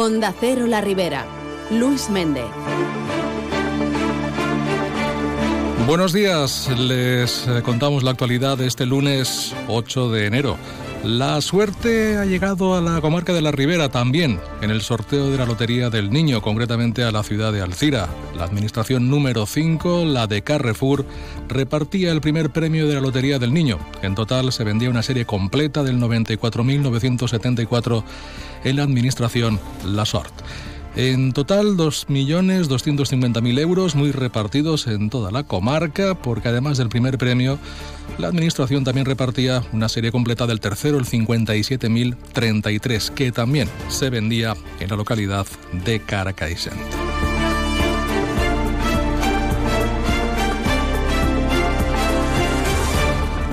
Onda Cero La Ribera. Luis Méndez. Buenos días, les eh, contamos la actualidad de este lunes 8 de enero. La suerte ha llegado a la comarca de la Ribera también, en el sorteo de la Lotería del Niño, concretamente a la ciudad de Alcira. La administración número 5, la de Carrefour, repartía el primer premio de la Lotería del Niño. En total se vendía una serie completa del 94.974 en la administración La Sort. En total, 2.250.000 euros muy repartidos en toda la comarca, porque además del primer premio, la Administración también repartía una serie completa del tercero, el 57.033, que también se vendía en la localidad de Caracaisen.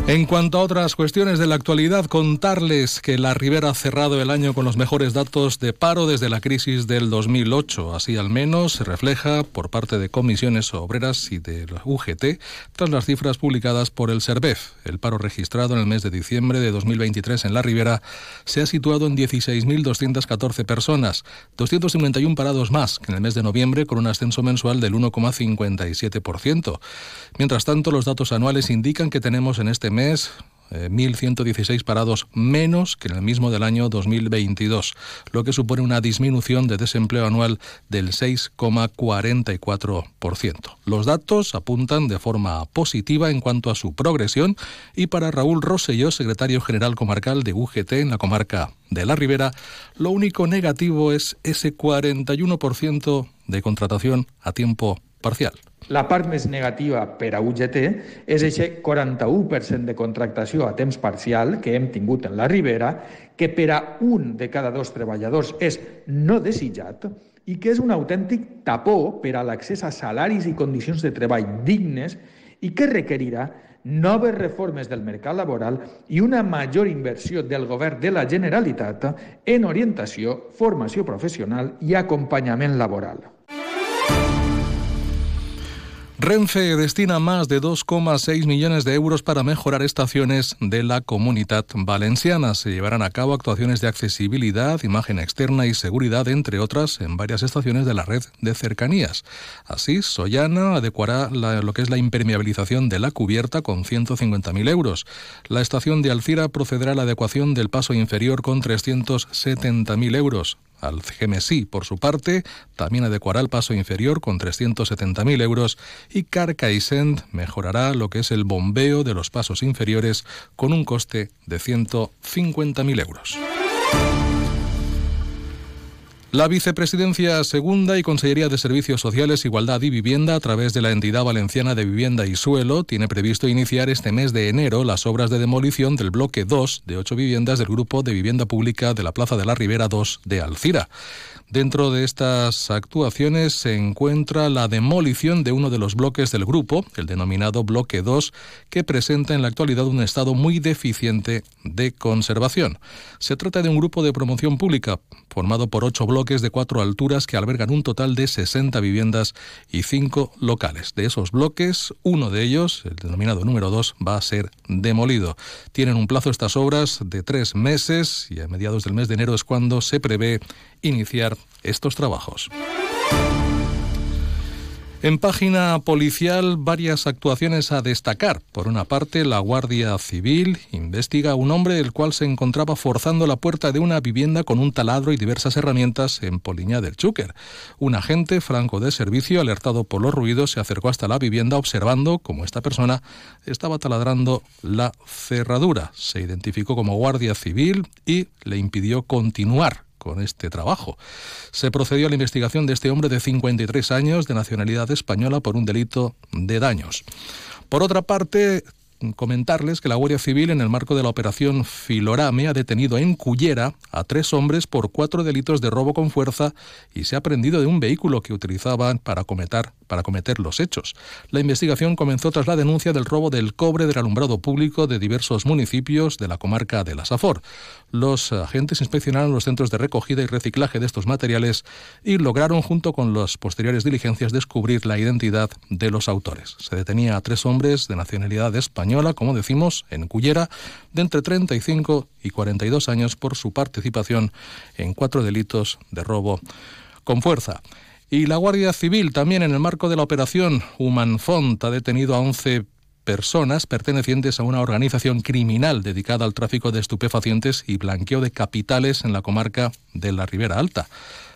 En cuanto a otras cuestiones de la actualidad, contarles que la Ribera ha cerrado el año con los mejores datos de paro desde la crisis del 2008. Así al menos se refleja por parte de comisiones obreras y de la UGT tras las cifras publicadas por el SERBEF. El paro registrado en el mes de diciembre de 2023 en la Ribera se ha situado en 16.214 personas, 251 parados más que en el mes de noviembre con un ascenso mensual del 1,57%. Mientras tanto, los datos anuales indican que tenemos en este mes 1.116 eh, parados menos que en el mismo del año 2022, lo que supone una disminución de desempleo anual del 6,44%. Los datos apuntan de forma positiva en cuanto a su progresión y para Raúl Rosselló, secretario general comarcal de UGT en la comarca de la Ribera, lo único negativo es ese 41% de contratación a tiempo parcial. La part més negativa per a UGT és aquest 41% de contractació a temps parcial que hem tingut en la Ribera, que per a un de cada dos treballadors és no desitjat i que és un autèntic tapó per a l'accés a salaris i condicions de treball dignes i que requerirà noves reformes del mercat laboral i una major inversió del govern de la Generalitat en orientació, formació professional i acompanyament laboral. Renfe destina más de 2,6 millones de euros para mejorar estaciones de la comunidad valenciana. Se llevarán a cabo actuaciones de accesibilidad, imagen externa y seguridad, entre otras, en varias estaciones de la red de cercanías. Así, Sollana adecuará lo que es la impermeabilización de la cubierta con 150.000 euros. La estación de Alcira procederá a la adecuación del paso inferior con 370.000 euros. Al GMSI, por su parte, también adecuará el paso inferior con 370.000 euros y Carcaissent mejorará lo que es el bombeo de los pasos inferiores con un coste de 150.000 euros. La Vicepresidencia Segunda y Consellería de Servicios Sociales, Igualdad y Vivienda, a través de la entidad valenciana de Vivienda y Suelo, tiene previsto iniciar este mes de enero las obras de demolición del bloque 2 de ocho viviendas del Grupo de Vivienda Pública de la Plaza de la Ribera 2 de Alcira. Dentro de estas actuaciones se encuentra la demolición de uno de los bloques del grupo, el denominado Bloque 2, que presenta en la actualidad un estado muy deficiente de conservación. Se trata de un grupo de promoción pública formado por ocho bloques de cuatro alturas que albergan un total de 60 viviendas y cinco locales. De esos bloques, uno de ellos, el denominado número 2, va a ser demolido. Tienen un plazo estas obras de tres meses y a mediados del mes de enero es cuando se prevé iniciar estos trabajos. En página policial, varias actuaciones a destacar. Por una parte, la Guardia Civil investiga a un hombre el cual se encontraba forzando la puerta de una vivienda con un taladro y diversas herramientas en Poliña del Chúquer. Un agente franco de servicio, alertado por los ruidos, se acercó hasta la vivienda observando cómo esta persona estaba taladrando la cerradura. Se identificó como Guardia Civil y le impidió continuar con este trabajo. Se procedió a la investigación de este hombre de 53 años de nacionalidad española por un delito de daños. Por otra parte, comentarles que la Guardia Civil, en el marco de la operación Filorame, ha detenido en Cullera a tres hombres por cuatro delitos de robo con fuerza y se ha prendido de un vehículo que utilizaban para cometer, para cometer los hechos. La investigación comenzó tras la denuncia del robo del cobre del alumbrado público de diversos municipios de la comarca de la Safor. Los agentes inspeccionaron los centros de recogida y reciclaje de estos materiales y lograron, junto con las posteriores diligencias, descubrir la identidad de los autores. Se detenía a tres hombres de nacionalidad española como decimos, en Cullera, de entre 35 y 42 años por su participación en cuatro delitos de robo con fuerza. Y la Guardia Civil, también en el marco de la operación Human Font, ha detenido a 11 personas pertenecientes a una organización criminal dedicada al tráfico de estupefacientes y blanqueo de capitales en la comarca de la Ribera Alta.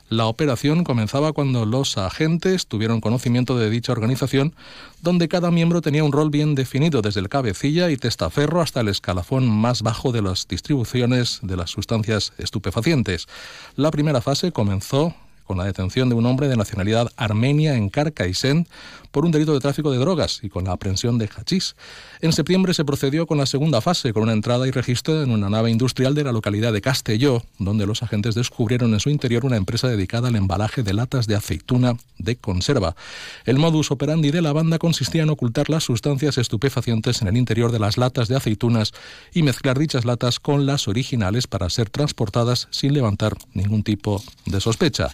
La operación comenzaba cuando los agentes tuvieron conocimiento de dicha organización, donde cada miembro tenía un rol bien definido, desde el cabecilla y testaferro hasta el escalafón más bajo de las distribuciones de las sustancias estupefacientes. La primera fase comenzó con la detención de un hombre de nacionalidad armenia en Carcaissent por un delito de tráfico de drogas y con la aprehensión de hachís. En septiembre se procedió con la segunda fase, con una entrada y registro en una nave industrial de la localidad de Castelló, donde los agentes descubrieron en su interior una empresa dedicada al embalaje de latas de aceituna de conserva. El modus operandi de la banda consistía en ocultar las sustancias estupefacientes en el interior de las latas de aceitunas y mezclar dichas latas con las originales para ser transportadas sin levantar ningún tipo de sospecha.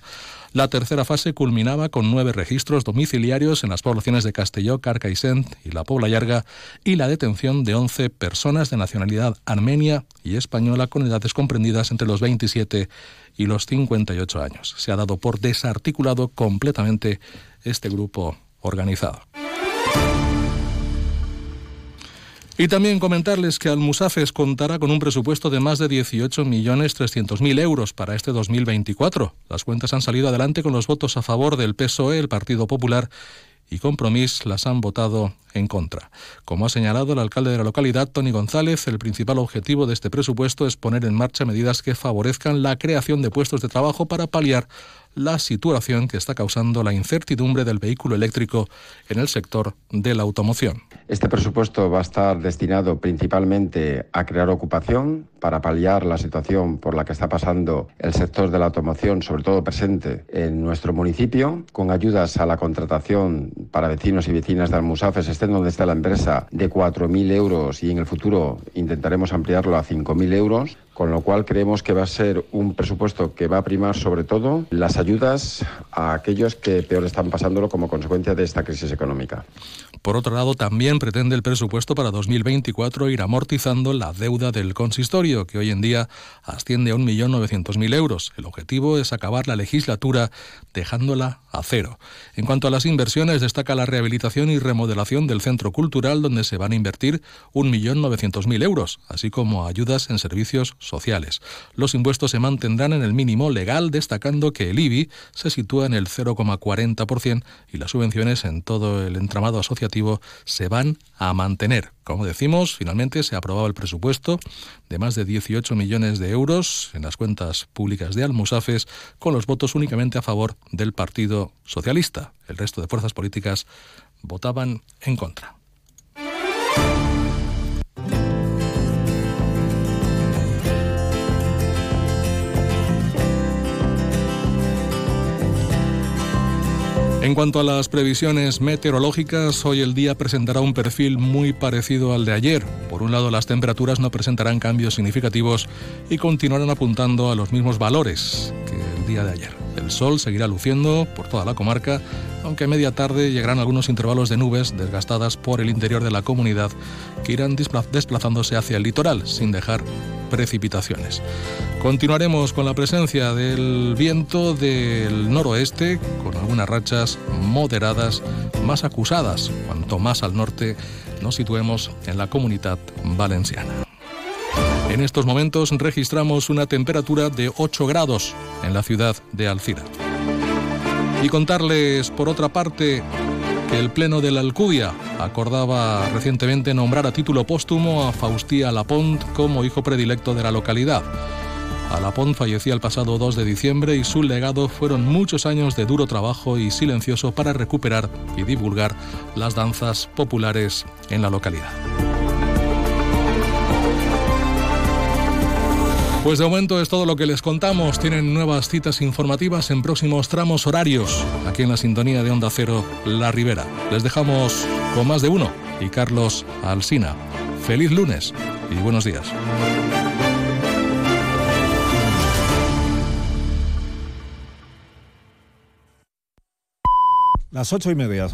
La tercera fase culminaba con nueve registros domiciliarios en las poblaciones de Castelló, Carcaissent y La Pobla Llarga y la detención de 11 personas de nacionalidad armenia y española con edades comprendidas entre los 27 y los 58 años. Se ha dado por desarticulado completamente este grupo organizado. Y también comentarles que Almusafes contará con un presupuesto de más de 18.300.000 euros para este 2024. Las cuentas han salido adelante con los votos a favor del PSOE, el Partido Popular y Compromís las han votado en contra. Como ha señalado el alcalde de la localidad, Tony González, el principal objetivo de este presupuesto es poner en marcha medidas que favorezcan la creación de puestos de trabajo para paliar la situación que está causando la incertidumbre del vehículo eléctrico en el sector de la automoción. Este presupuesto va a estar destinado principalmente a crear ocupación para paliar la situación por la que está pasando el sector de la automoción, sobre todo presente en nuestro municipio, con ayudas a la contratación para vecinos y vecinas de Almusafes, estén donde está la empresa, de 4.000 euros y en el futuro intentaremos ampliarlo a 5.000 euros con lo cual creemos que va a ser un presupuesto que va a primar sobre todo las ayudas a aquellos que peor están pasándolo como consecuencia de esta crisis económica. Por otro lado, también pretende el presupuesto para 2024 ir amortizando la deuda del consistorio, que hoy en día asciende a 1.900.000 euros. El objetivo es acabar la legislatura dejándola a cero. En cuanto a las inversiones, destaca la rehabilitación y remodelación del centro cultural, donde se van a invertir 1.900.000 euros, así como ayudas en servicios sociales. Los impuestos se mantendrán en el mínimo legal, destacando que el IBI se sitúa en el 0,40% y las subvenciones en todo el entramado asociativo se van a mantener. Como decimos, finalmente se ha aprobado el presupuesto de más de 18 millones de euros en las cuentas públicas de Almusafes, con los votos únicamente a favor del Partido Socialista. El resto de fuerzas políticas votaban en contra. En cuanto a las previsiones meteorológicas, hoy el día presentará un perfil muy parecido al de ayer. Por un lado, las temperaturas no presentarán cambios significativos y continuarán apuntando a los mismos valores que el día de ayer. El sol seguirá luciendo por toda la comarca, aunque a media tarde llegarán algunos intervalos de nubes desgastadas por el interior de la comunidad que irán desplazándose hacia el litoral sin dejar precipitaciones. Continuaremos con la presencia del viento del noroeste, con algunas rachas moderadas más acusadas, cuanto más al norte nos situemos en la comunidad valenciana. En estos momentos registramos una temperatura de 8 grados en la ciudad de Alcira. Y contarles, por otra parte, que el Pleno de la Alcudia acordaba recientemente nombrar a título póstumo a Faustía Lapont como hijo predilecto de la localidad. Alapont fallecía el pasado 2 de diciembre y su legado fueron muchos años de duro trabajo y silencioso para recuperar y divulgar las danzas populares en la localidad. Pues de momento es todo lo que les contamos. Tienen nuevas citas informativas en próximos tramos horarios, aquí en la sintonía de Onda Cero La Ribera. Les dejamos con más de uno y Carlos Alsina. Feliz lunes y buenos días. Las ocho y media.